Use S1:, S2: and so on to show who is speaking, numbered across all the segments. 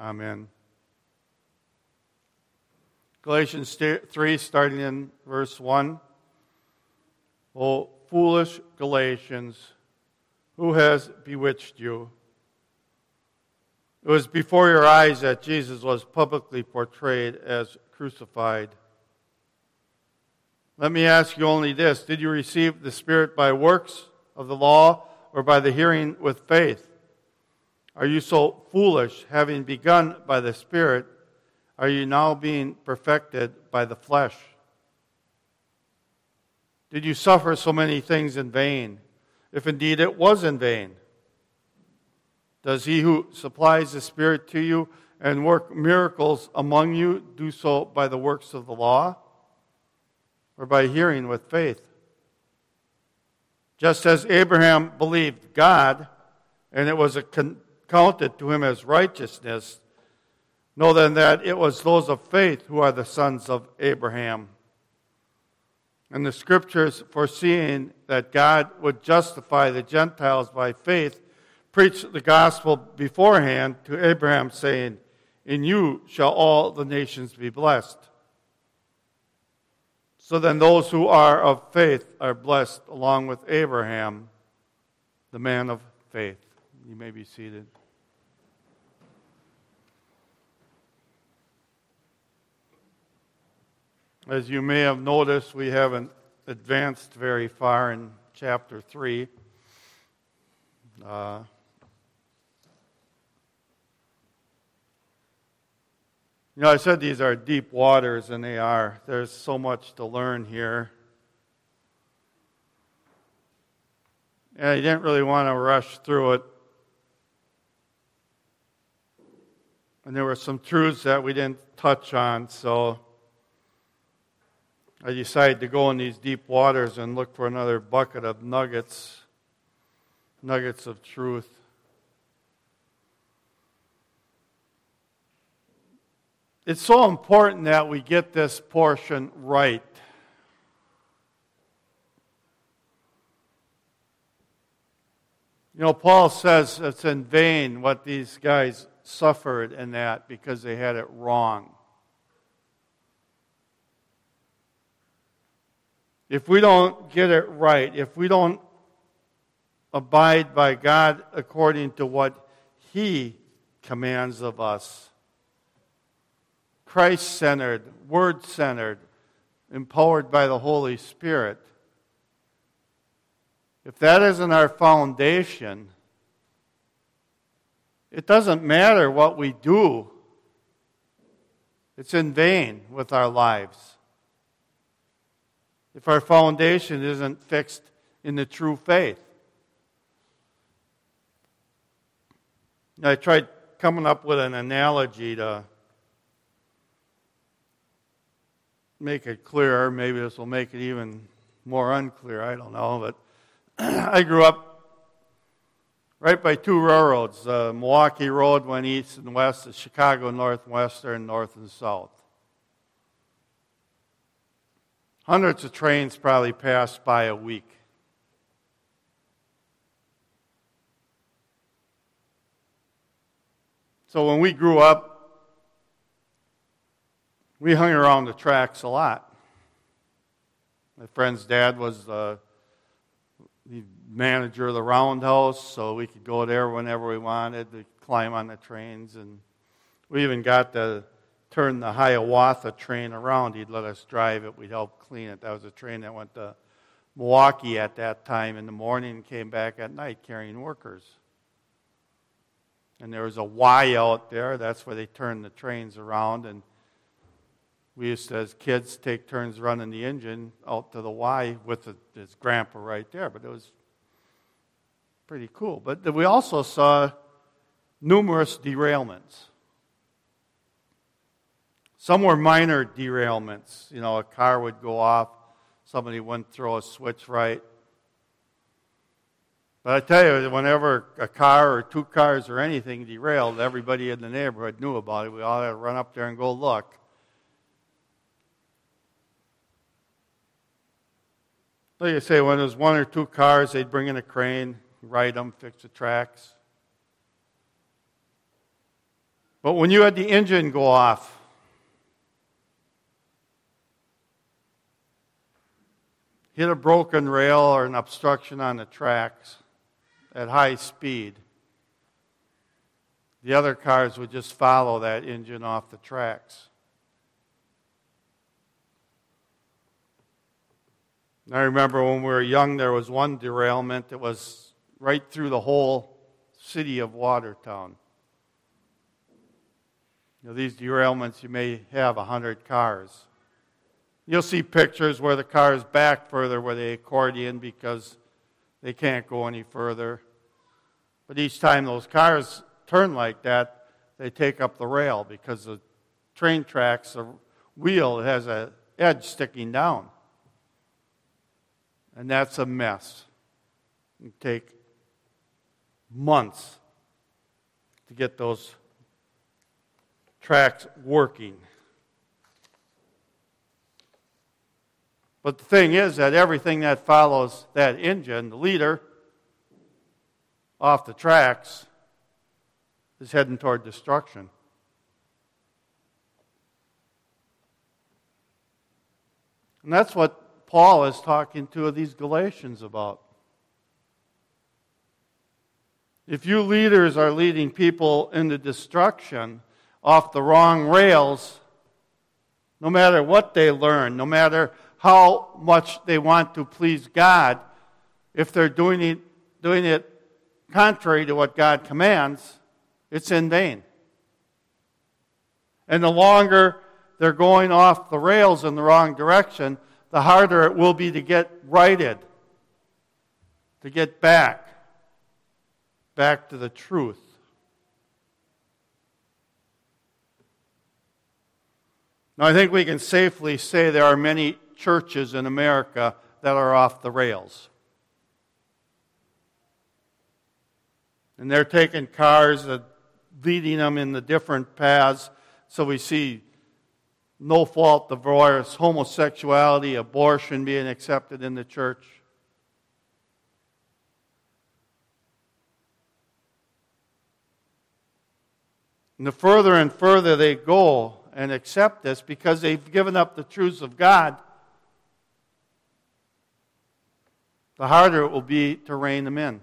S1: Amen. Galatians 3, starting in verse 1. O foolish Galatians, who has bewitched you? It was before your eyes that Jesus was publicly portrayed as crucified. Let me ask you only this Did you receive the Spirit by works of the law or by the hearing with faith? Are you so foolish, having begun by the Spirit? Are you now being perfected by the flesh? Did you suffer so many things in vain, if indeed it was in vain? Does he who supplies the Spirit to you and work miracles among you do so by the works of the law or by hearing with faith? Just as Abraham believed God, and it was counted to him as righteousness, Know then that it was those of faith who are the sons of Abraham. And the scriptures, foreseeing that God would justify the Gentiles by faith, preached the gospel beforehand to Abraham, saying, In you shall all the nations be blessed. So then, those who are of faith are blessed along with Abraham, the man of faith. You may be seated. As you may have noticed, we haven't advanced very far in chapter 3. Uh, you know, I said these are deep waters, and they are. There's so much to learn here. And I didn't really want to rush through it. And there were some truths that we didn't touch on, so I decided to go in these deep waters and look for another bucket of nuggets, nuggets of truth. It's so important that we get this portion right. You know, Paul says it's in vain what these guys suffered in that because they had it wrong. If we don't get it right, if we don't abide by God according to what He commands of us, Christ centered, word centered, empowered by the Holy Spirit, if that isn't our foundation, it doesn't matter what we do. It's in vain with our lives if our foundation isn't fixed in the true faith. I tried coming up with an analogy to make it clearer. Maybe this will make it even more unclear. I don't know. But I grew up right by two railroads. The Milwaukee Road went east and west, the Chicago Northwestern, north and south. Hundreds of trains probably passed by a week. So when we grew up, we hung around the tracks a lot. My friend's dad was uh, the manager of the roundhouse, so we could go there whenever we wanted to climb on the trains. And we even got the turn the Hiawatha train around. He'd let us drive it. We'd help clean it. That was a train that went to Milwaukee at that time in the morning and came back at night carrying workers. And there was a Y out there. That's where they turned the trains around. And we used to, as kids, take turns running the engine out to the Y with his grandpa right there. But it was pretty cool. But we also saw numerous derailments. Some were minor derailments. You know, a car would go off, somebody wouldn't throw a switch right. But I tell you, whenever a car or two cars or anything derailed, everybody in the neighborhood knew about it. We all had to run up there and go look. Like you say, when there was one or two cars, they'd bring in a crane, right them, fix the tracks. But when you had the engine go off, hit a broken rail or an obstruction on the tracks at high speed, the other cars would just follow that engine off the tracks. I remember when we were young, there was one derailment that was right through the whole city of Watertown. You know, these derailments, you may have 100 cars. You'll see pictures where the car is back further where they accordion because they can't go any further. But each time those cars turn like that, they take up the rail because the train tracks, the wheel has an edge sticking down. And that's a mess. It take months to get those tracks working. But the thing is that everything that follows that engine, the leader, off the tracks, is heading toward destruction. And that's what Paul is talking to these Galatians about. If you leaders are leading people into destruction off the wrong rails, no matter what they learn, no matter how much they want to please God, if they're doing it, doing it contrary to what God commands, it's in vain. And the longer they're going off the rails in the wrong direction, the harder it will be to get righted, to get back, back to the truth. Now, I think we can safely say there are many churches in America that are off the rails. And they're taking cars and leading them in the different paths. So we see no fault divorce, homosexuality, abortion being accepted in the church. And the further and further they go and accept this because they've given up the truths of God, the harder it will be to rein them in.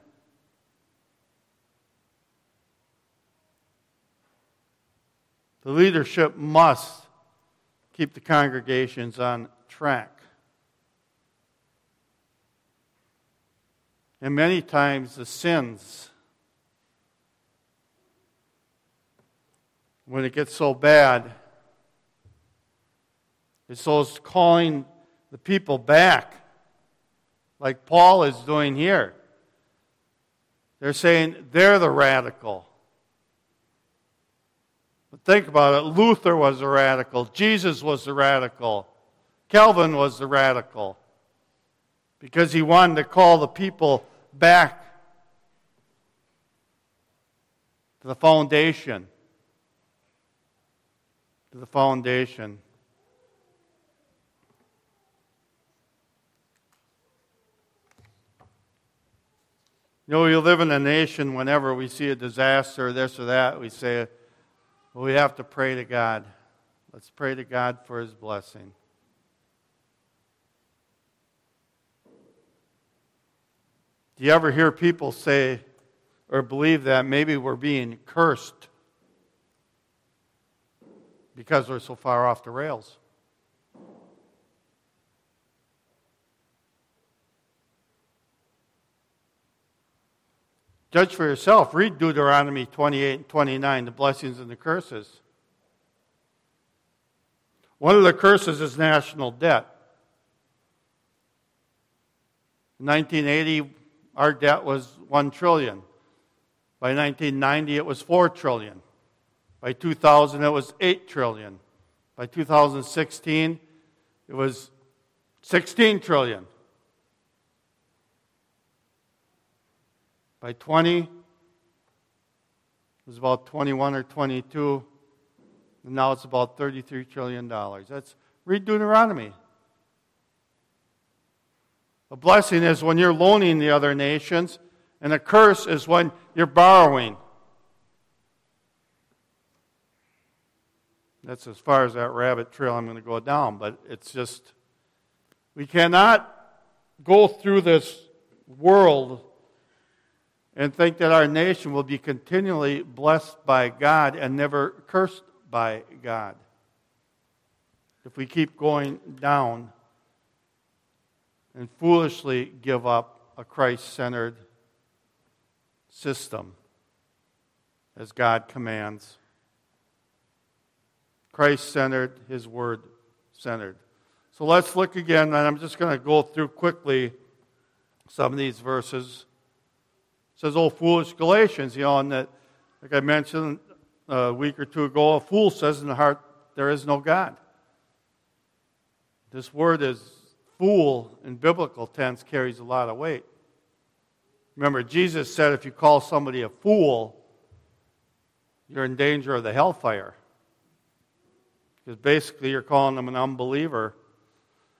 S1: The leadership must keep the congregations on track. And many times the sins, when it gets so bad, it's those calling the people back like Paul is doing here. They're saying they're the radical. But think about it Luther was a radical, Jesus was the radical, Calvin was the radical, because he wanted to call the people back to the foundation. To the foundation. You know, we live in a nation whenever we see a disaster, this or that, we say, well, we have to pray to God. Let's pray to God for his blessing. Do you ever hear people say or believe that maybe we're being cursed because we're so far off the rails? Judge for yourself. Read Deuteronomy 28 and 29, the blessings and the curses. One of the curses is national debt. In 1980, our debt was 1 trillion. By 1990, it was 4 trillion. By 2000, it was 8 trillion. By 2016, it was 16 trillion. By 20, it was about 21 or 22, and now it's about $33 trillion. That's read Deuteronomy. A blessing is when you're loaning the other nations, and a curse is when you're borrowing. That's as far as that rabbit trail I'm going to go down. But it's just, we cannot go through this world and think that our nation will be continually blessed by God and never cursed by God. If we keep going down and foolishly give up a Christ centered system as God commands. Christ centered, His Word centered. So let's look again, and I'm just going to go through quickly some of these verses. Says, Oh, foolish Galatians, you know, and that, like I mentioned uh, a week or two ago, a fool says in the heart, There is no God. This word is fool in biblical tense carries a lot of weight. Remember, Jesus said if you call somebody a fool, you're in danger of the hellfire. Because basically, you're calling them an unbeliever.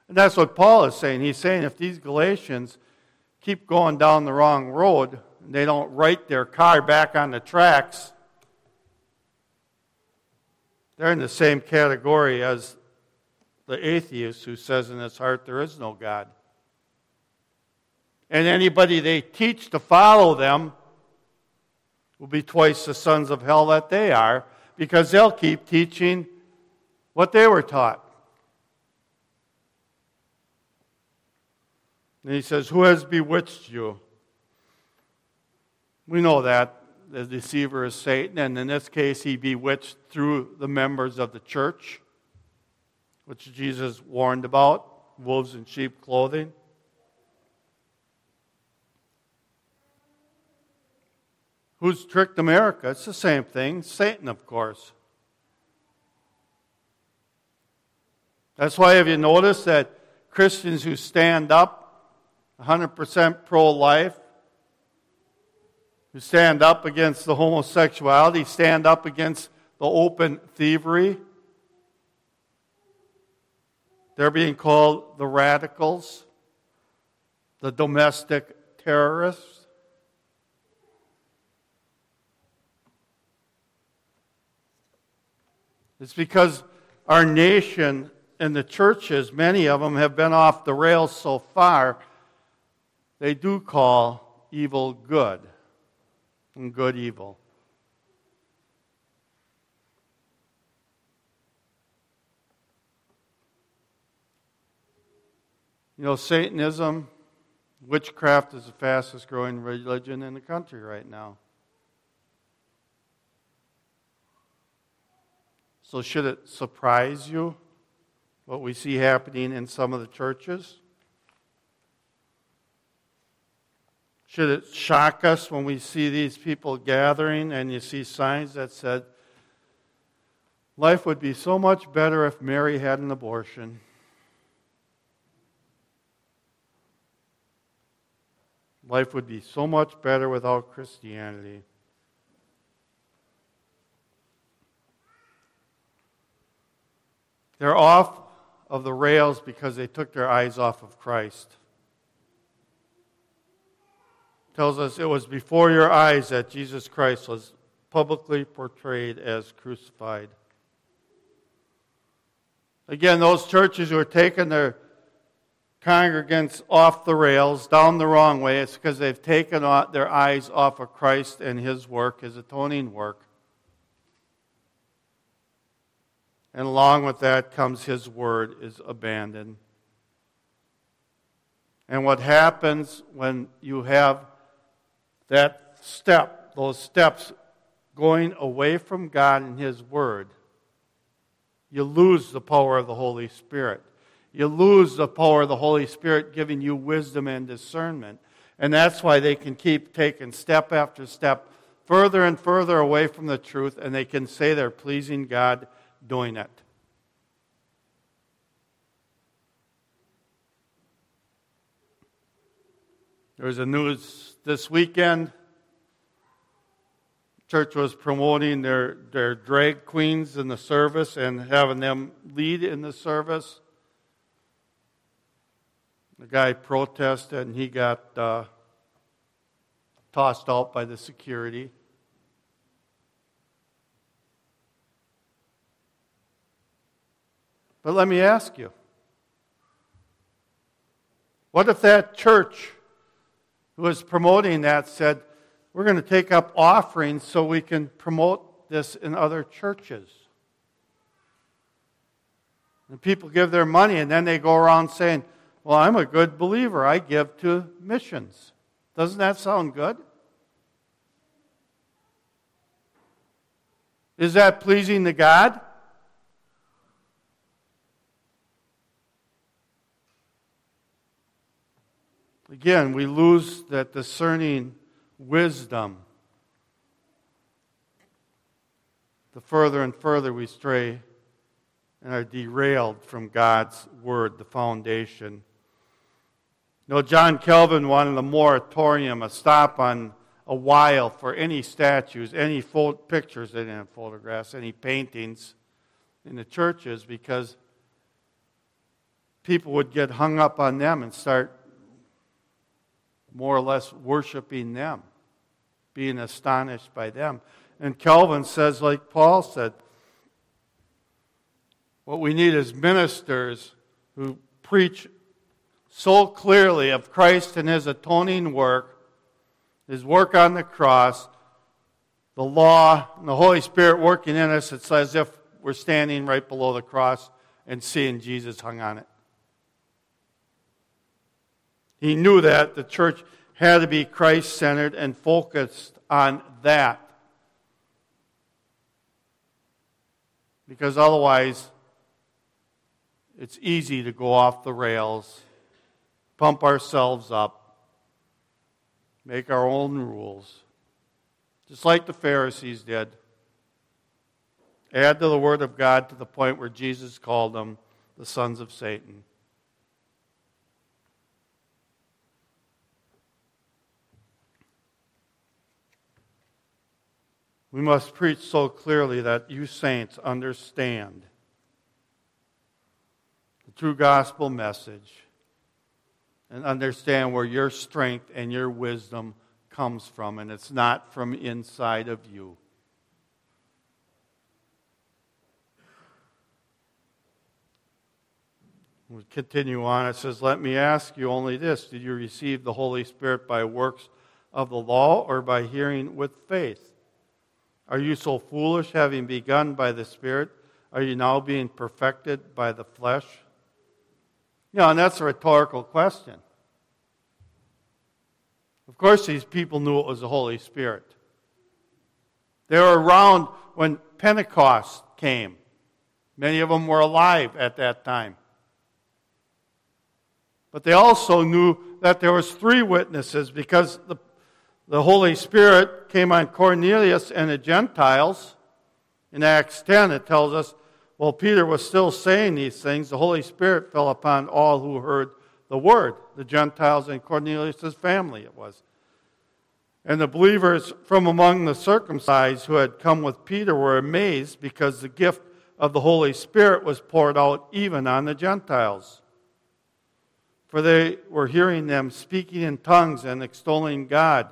S1: And that's what Paul is saying. He's saying if these Galatians keep going down the wrong road, they don't right their car back on the tracks, they're in the same category as the atheist who says in his heart there is no God. And anybody they teach to follow them will be twice the sons of hell that they are because they'll keep teaching what they were taught. And he says, Who has bewitched you? We know that the deceiver is Satan, and in this case, he bewitched through the members of the church, which Jesus warned about wolves in sheep clothing. Who's tricked America? It's the same thing. Satan, of course. That's why, have you noticed that Christians who stand up 100% pro life, who stand up against the homosexuality, stand up against the open thievery. They're being called the radicals, the domestic terrorists. It's because our nation and the churches, many of them have been off the rails so far they do call evil good and good evil. You know, Satanism, witchcraft is the fastest growing religion in the country right now. So, should it surprise you what we see happening in some of the churches? Should it shock us when we see these people gathering and you see signs that said, Life would be so much better if Mary had an abortion? Life would be so much better without Christianity. They're off of the rails because they took their eyes off of Christ tells us it was before your eyes that Jesus Christ was publicly portrayed as crucified. Again, those churches who are taking their congregants off the rails, down the wrong way, it's because they've taken their eyes off of Christ and His work, His atoning work. And along with that comes His word is abandoned. And what happens when you have that step, those steps going away from God and His Word, you lose the power of the Holy Spirit. You lose the power of the Holy Spirit giving you wisdom and discernment. And that's why they can keep taking step after step further and further away from the truth, and they can say they're pleasing God doing it. There's a news this weekend. Church was promoting their, their drag queens in the service and having them lead in the service. The guy protested and he got uh, tossed out by the security. But let me ask you what if that church who was promoting that said, We're going to take up offerings so we can promote this in other churches? And people give their money and then they go around saying, Well, I'm a good believer. I give to missions. Doesn't that sound good? Is that pleasing to God? Again, we lose that discerning wisdom. The further and further we stray and are derailed from God's Word, the foundation. You know, John Calvin wanted a moratorium, a stop on a while for any statues, any pictures, they didn't have photographs, any paintings in the churches because people would get hung up on them and start more or less worshiping them, being astonished by them. And Calvin says, like Paul said, what we need is ministers who preach so clearly of Christ and his atoning work, his work on the cross, the law, and the Holy Spirit working in us. It's as if we're standing right below the cross and seeing Jesus hung on it. He knew that the church had to be Christ centered and focused on that. Because otherwise, it's easy to go off the rails, pump ourselves up, make our own rules, just like the Pharisees did. Add to the Word of God to the point where Jesus called them the sons of Satan. We must preach so clearly that you saints understand the true gospel message and understand where your strength and your wisdom comes from, and it's not from inside of you. We continue on. It says, Let me ask you only this Did you receive the Holy Spirit by works of the law or by hearing with faith? Are you so foolish, having begun by the Spirit? Are you now being perfected by the flesh? You know, and that's a rhetorical question. Of course, these people knew it was the Holy Spirit. They were around when Pentecost came. Many of them were alive at that time. But they also knew that there was three witnesses because the the Holy Spirit came on Cornelius and the Gentiles. In Acts 10, it tells us, while Peter was still saying these things, the Holy Spirit fell upon all who heard the word, the Gentiles and Cornelius' family, it was. And the believers from among the circumcised who had come with Peter were amazed because the gift of the Holy Spirit was poured out even on the Gentiles. For they were hearing them speaking in tongues and extolling God.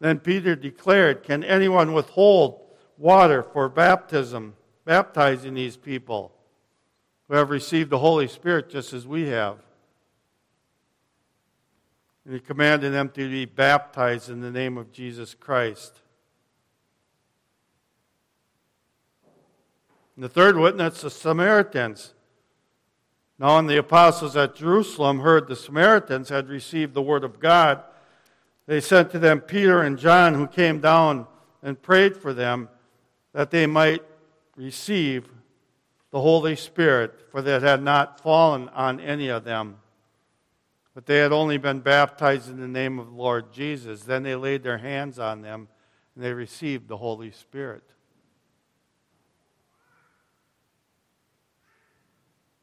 S1: Then Peter declared, Can anyone withhold water for baptism, baptizing these people who have received the Holy Spirit just as we have? And he commanded them to be baptized in the name of Jesus Christ. And the third witness, the Samaritans. Now, when the apostles at Jerusalem heard the Samaritans had received the word of God, they sent to them Peter and John, who came down and prayed for them that they might receive the Holy Spirit, for that had not fallen on any of them. But they had only been baptized in the name of the Lord Jesus. Then they laid their hands on them and they received the Holy Spirit.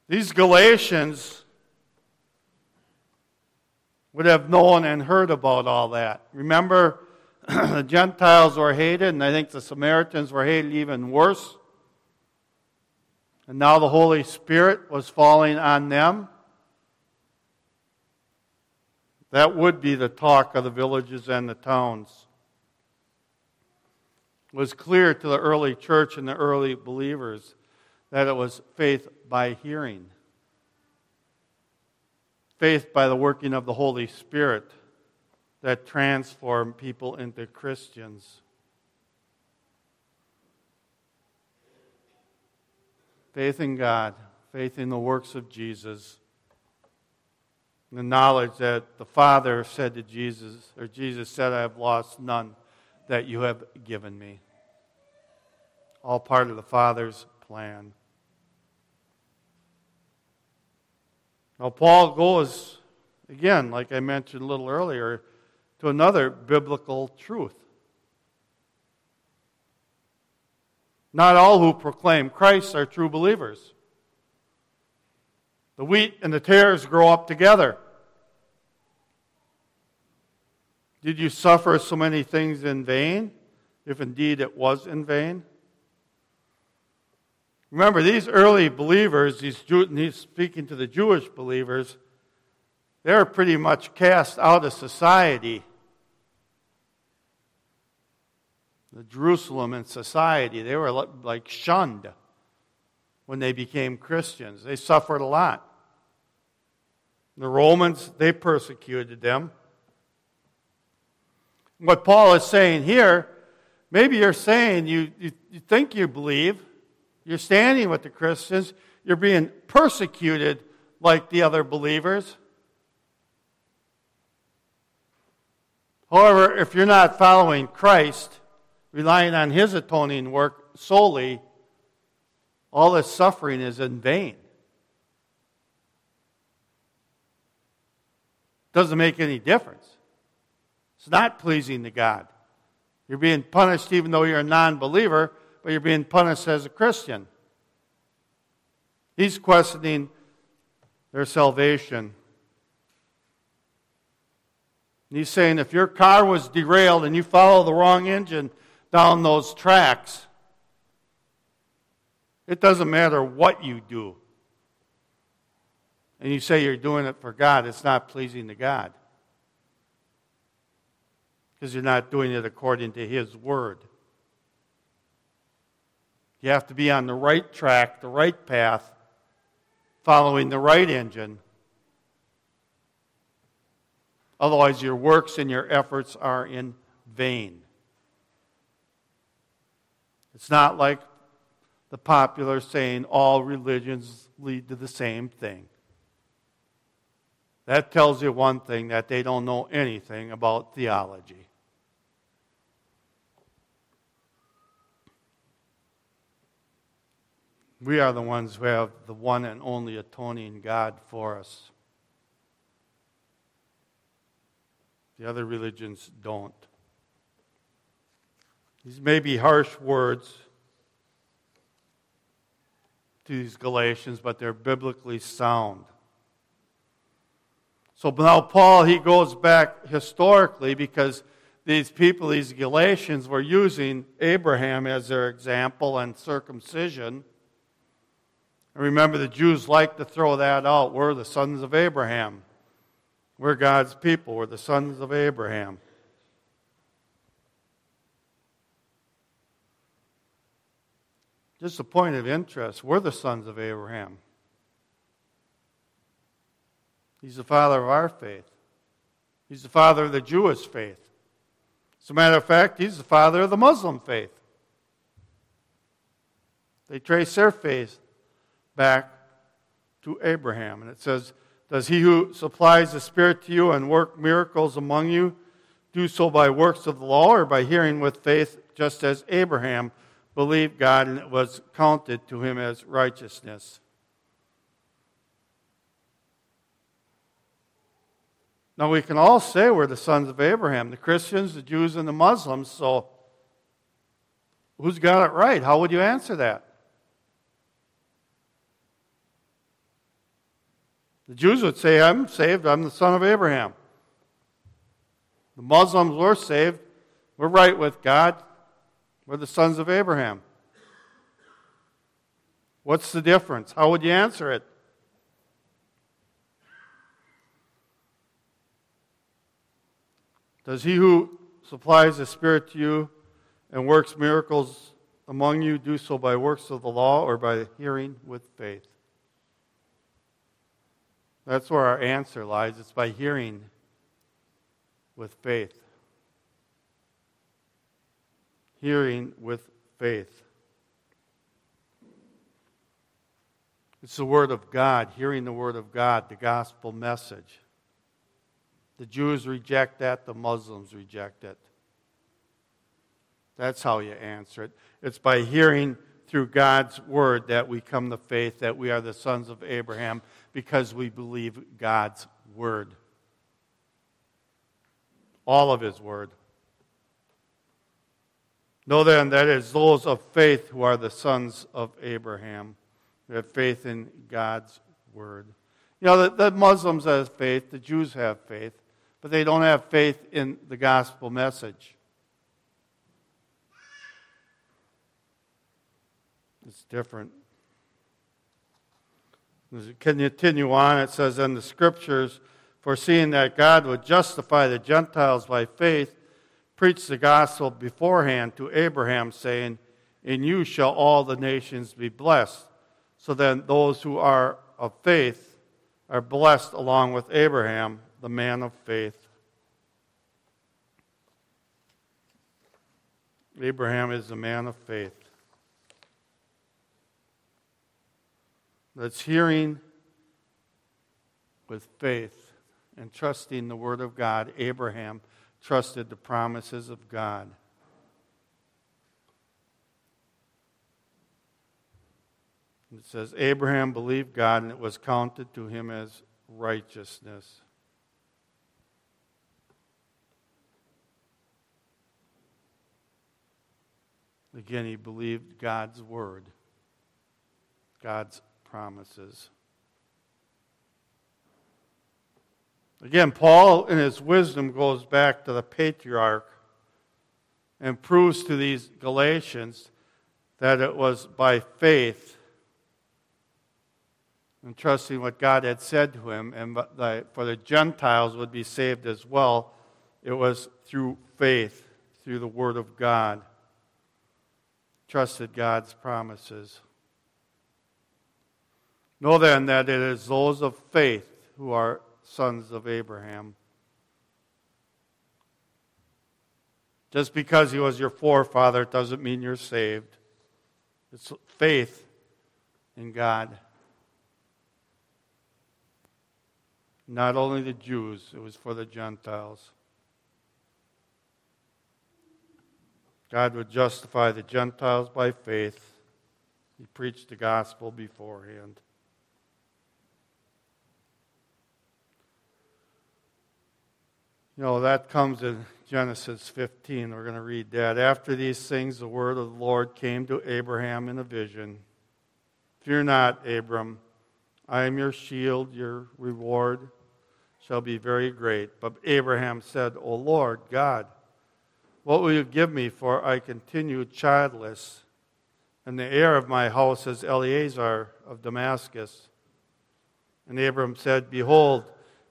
S1: These Galatians would have known and heard about all that. Remember, the Gentiles were hated, and I think the Samaritans were hated even worse. And now the Holy Spirit was falling on them. That would be the talk of the villages and the towns. It was clear to the early church and the early believers that it was faith by hearing. Faith by the working of the Holy Spirit that transform people into Christians. Faith in God, faith in the works of Jesus, the knowledge that the Father said to Jesus, or Jesus said, I have lost none that you have given me. All part of the Father's plan. Now, Paul goes, again, like I mentioned a little earlier, to another biblical truth. Not all who proclaim Christ are true believers. The wheat and the tares grow up together. Did you suffer so many things in vain, if indeed it was in vain? Remember, these early believers, these Jew, he's speaking to the Jewish believers, they're pretty much cast out of society. The Jerusalem and society, they were like shunned when they became Christians. They suffered a lot. The Romans, they persecuted them. What Paul is saying here, maybe you're saying you, you, you think you believe, you're standing with the Christians, you're being persecuted like the other believers. However, if you're not following Christ, relying on his atoning work solely, all this suffering is in vain. Doesn't make any difference. It's not pleasing to God. You're being punished even though you're a non believer, but you're being punished as a Christian. He's questioning their salvation. And he's saying if your car was derailed and you follow the wrong engine down those tracks, it doesn't matter what you do and you say you're doing it for God, it's not pleasing to God. Because you're not doing it according to His Word. You have to be on the right track, the right path, following the right engine. Otherwise, your works and your efforts are in vain. It's not like the popular saying, all religions lead to the same thing. That tells you one thing that they don't know anything about theology. We are the ones who have the one and only atoning God for us. The other religions don't. These may be harsh words to these Galatians, but they're biblically sound. So now Paul, he goes back historically because these people, these Galatians, were using Abraham as their example and circumcision. And remember, the Jews like to throw that out. We're the sons of Abraham. We're God's people. We're the sons of Abraham. Just a point of interest. We're the sons of Abraham. He's the father of our faith. He's the father of the Jewish faith. As a matter of fact, he's the father of the Muslim faith. They trace their faith back to Abraham. And it says, Does he who supplies the Spirit to you and work miracles among you do so by works of the law or by hearing with faith, just as Abraham believed God and it was counted to him as righteousness? Now, we can all say we're the sons of Abraham the Christians, the Jews, and the Muslims. So, who's got it right? How would you answer that? The Jews would say, I'm saved, I'm the son of Abraham. The Muslims were saved, we're right with God, we're the sons of Abraham. What's the difference? How would you answer it? Does he who supplies the Spirit to you and works miracles among you do so by works of the law or by hearing with faith? That's where our answer lies. It's by hearing with faith. Hearing with faith. It's the Word of God, hearing the Word of God, the gospel message. The Jews reject that, the Muslims reject it. That's how you answer it. It's by hearing through God's Word that we come to faith that we are the sons of Abraham because we believe God's Word. All of His Word. Know then that it is those of faith who are the sons of Abraham. We have faith in God's word. You know, the, the Muslims have faith, the Jews have faith, but they don't have faith in the gospel message. It's different. As it continue on, it says in the scriptures, foreseeing that God would justify the Gentiles by faith, preached the gospel beforehand to Abraham, saying, In you shall all the nations be blessed. So then, those who are of faith are blessed along with Abraham, the man of faith. Abraham is the man of faith. That's hearing with faith and trusting the Word of God. Abraham trusted the promises of God. It says, Abraham believed God, and it was counted to him as righteousness. Again, he believed God's word, God's promises. Again, Paul, in his wisdom, goes back to the patriarch and proves to these Galatians that it was by faith and trusting what God had said to him, and for the Gentiles would be saved as well. It was through faith, through the Word of God. Trusted God's promises. Know then that it is those of faith who are sons of Abraham. Just because he was your forefather doesn't mean you're saved. It's faith in God. Not only the Jews, it was for the Gentiles. God would justify the Gentiles by faith. He preached the gospel beforehand. You know, that comes in Genesis 15. We're going to read that. After these things, the word of the Lord came to Abraham in a vision Fear not, Abram. I am your shield, your reward shall be very great. But Abraham said, O Lord God, what will you give me, for I continue childless? And the heir of my house is Eliezer of Damascus. And Abram said, Behold,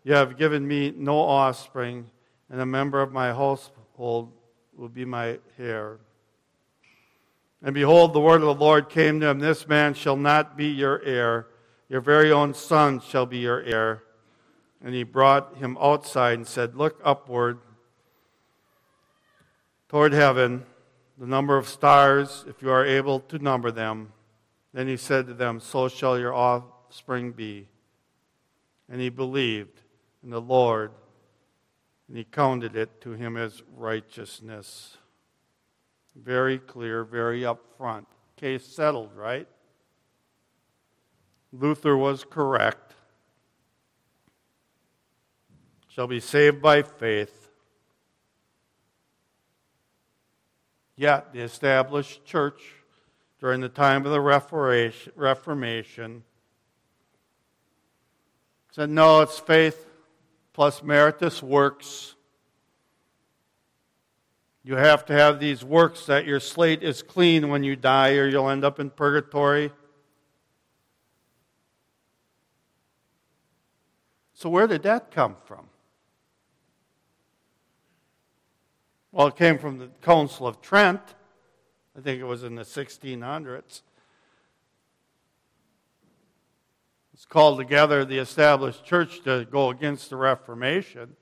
S1: you have given me no offspring, and a member of my household will be my heir. And behold, the word of the Lord came to him This man shall not be your heir, your very own son shall be your heir. And he brought him outside and said, Look upward toward heaven, the number of stars, if you are able to number them. Then he said to them, So shall your offspring be. And he believed in the Lord, and he counted it to him as righteousness. Very clear, very upfront. Case settled, right? Luther was correct shall be saved by faith. Yet, the established church during the time of the Reformation said, no, it's faith plus meritus works. You have to have these works that your slate is clean when you die, or you'll end up in purgatory. So, where did that come from? Well, it came from the Council of Trent. I think it was in the 1600s. was called together the established church to go against the Reformation.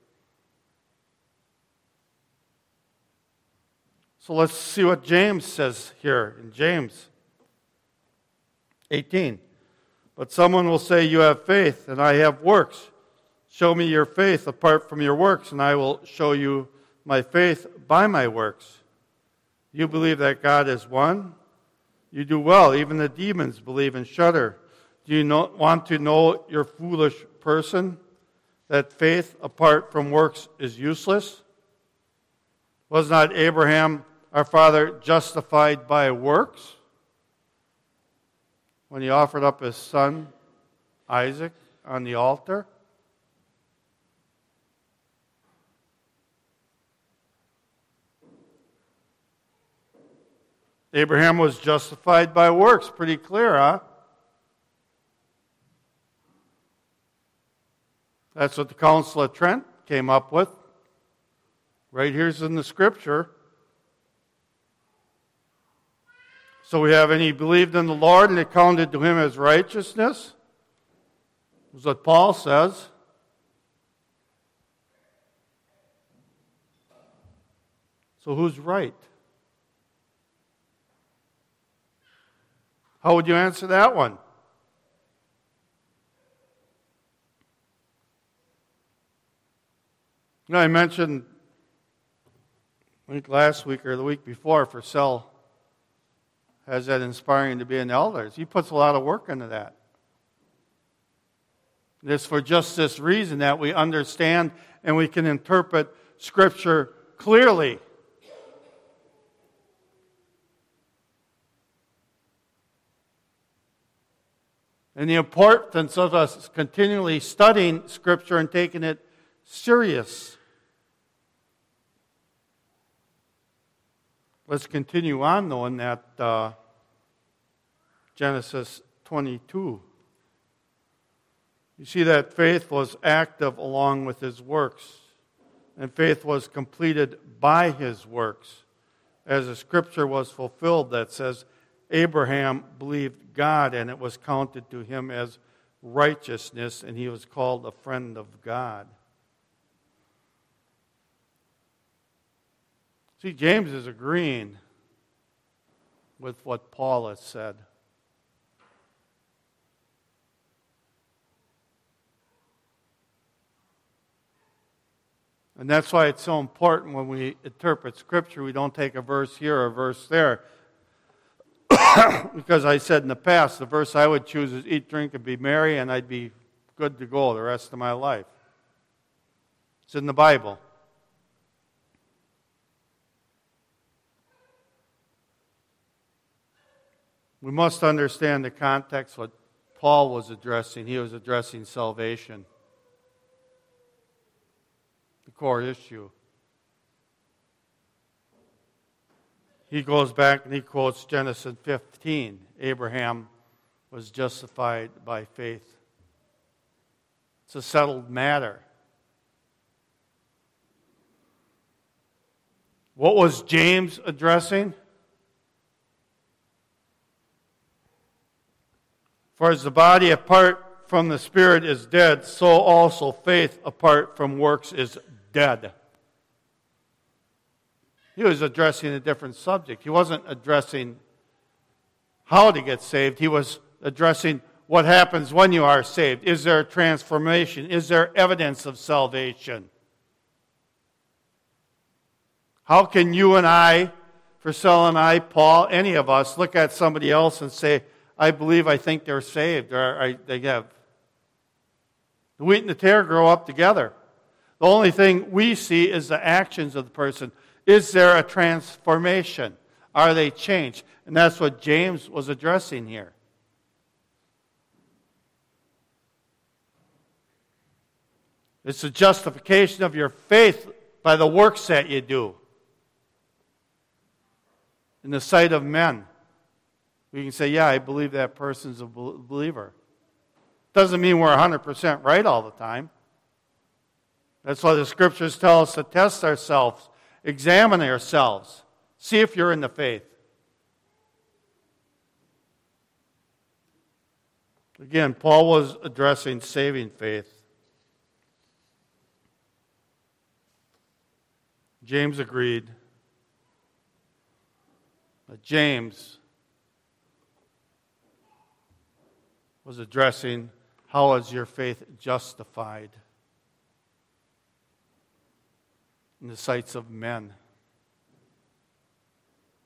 S1: So let's see what James says here in James 18. But someone will say, You have faith, and I have works. Show me your faith apart from your works, and I will show you my faith by my works. You believe that God is one? You do well. Even the demons believe and shudder. Do you know, want to know, your foolish person, that faith apart from works is useless? Was not Abraham, our father, justified by works when he offered up his son, Isaac, on the altar? Abraham was justified by works. Pretty clear, huh? That's what the Council of Trent came up with. Right here's in the scripture. So we have, and he believed in the Lord, and it counted to him as righteousness. Is what Paul says. So who's right? How would you answer that one? You know, I mentioned, I think last week or the week before, for Cell has that inspiring to be an elder. He puts a lot of work into that. It's for just this reason that we understand and we can interpret Scripture clearly. and the importance of us continually studying Scripture and taking it serious. Let's continue on, though, in that uh, Genesis 22. You see that faith was active along with his works, and faith was completed by his works, as the scripture was fulfilled that says, Abraham believed God, and it was counted to him as righteousness, and he was called a friend of God. See, James is agreeing with what Paul has said. And that's why it's so important when we interpret Scripture, we don't take a verse here or a verse there. because I said in the past, the verse I would choose is eat, drink, and be merry, and I'd be good to go the rest of my life. It's in the Bible. We must understand the context what Paul was addressing. He was addressing salvation, the core issue. he goes back and he quotes Genesis 15. Abraham was justified by faith. It's a settled matter. What was James addressing? For as the body apart from the spirit is dead, so also faith apart from works is dead. He was addressing a different subject. He wasn't addressing how to get saved, he was addressing what happens when you are saved. Is there transformation? Is there evidence of salvation? How can you and I, Priscilla and I, Paul, any of us, look at somebody else and say, I believe, I think they're saved, or I, they have. The wheat and the tare grow up together. The only thing we see is the actions of the person. Is there a transformation? Are they changed? And that's what James was addressing here. It's a justification of your faith by the works that you do in the sight of men. We can say, yeah, I believe that person's a believer. Doesn't mean we're 100% right all the time. That's why the scriptures tell us to test ourselves Examine ourselves. See if you're in the faith. Again, Paul was addressing saving faith. James agreed. But James was addressing how is your faith justified in the sights of men?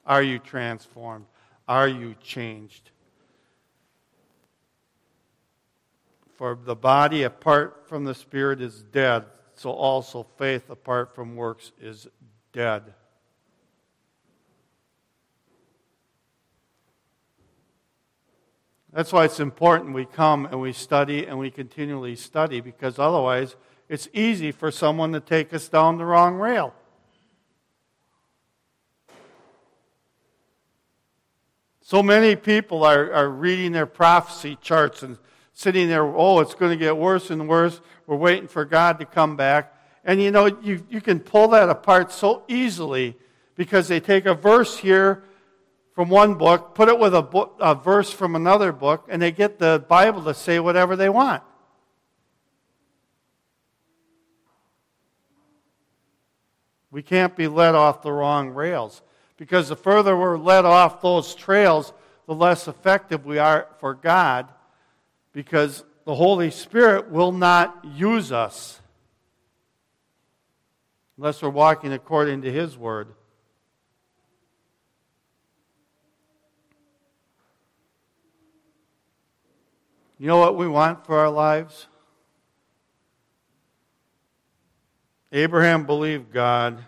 S1: Are you transformed? Are you changed? For the body apart from the Spirit is dead, so also faith apart from works is dead. That's why it's important we come and we study and we continually study because otherwise it's easy for someone to take us down the wrong rail. So many people are, are reading their prophecy charts and sitting there, oh, it's going to get worse and worse. We're waiting for God to come back. And you know, you, you can pull that apart so easily because they take a verse here from one book, put it with a, book, a verse from another book, and they get the Bible to say whatever they want. We can't be led off the wrong rails because the further we're led off those trails, the less effective we are for God because the Holy Spirit will not use us unless we're walking according to His Word. You know what we want for our lives? Abraham believed God,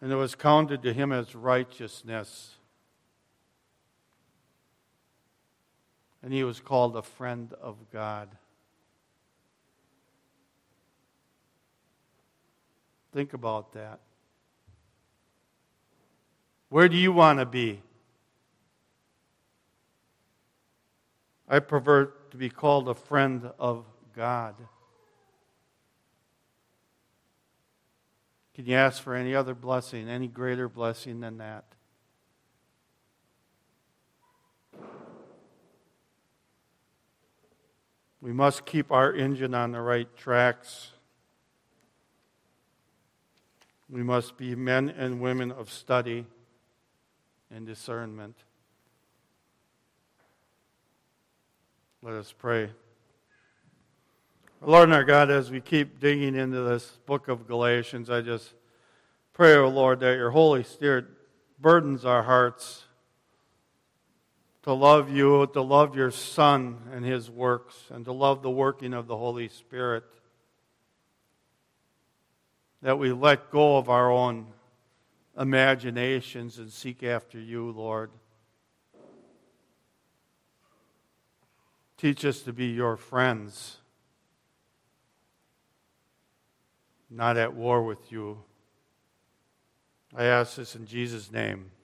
S1: and it was counted to him as righteousness. And he was called a friend of God. Think about that. Where do you want to be? I prefer to be called a friend of God. Can you ask for any other blessing, any greater blessing than that? We must keep our engine on the right tracks. We must be men and women of study and discernment. Let us pray. Lord and our God, as we keep digging into this book of Galatians, I just pray, O oh Lord, that your Holy Spirit burdens our hearts to love you, to love your Son and his works, and to love the working of the Holy Spirit. That we let go of our own imaginations and seek after you, Lord. Teach us to be your friends, not at war with you. I ask this in Jesus' name.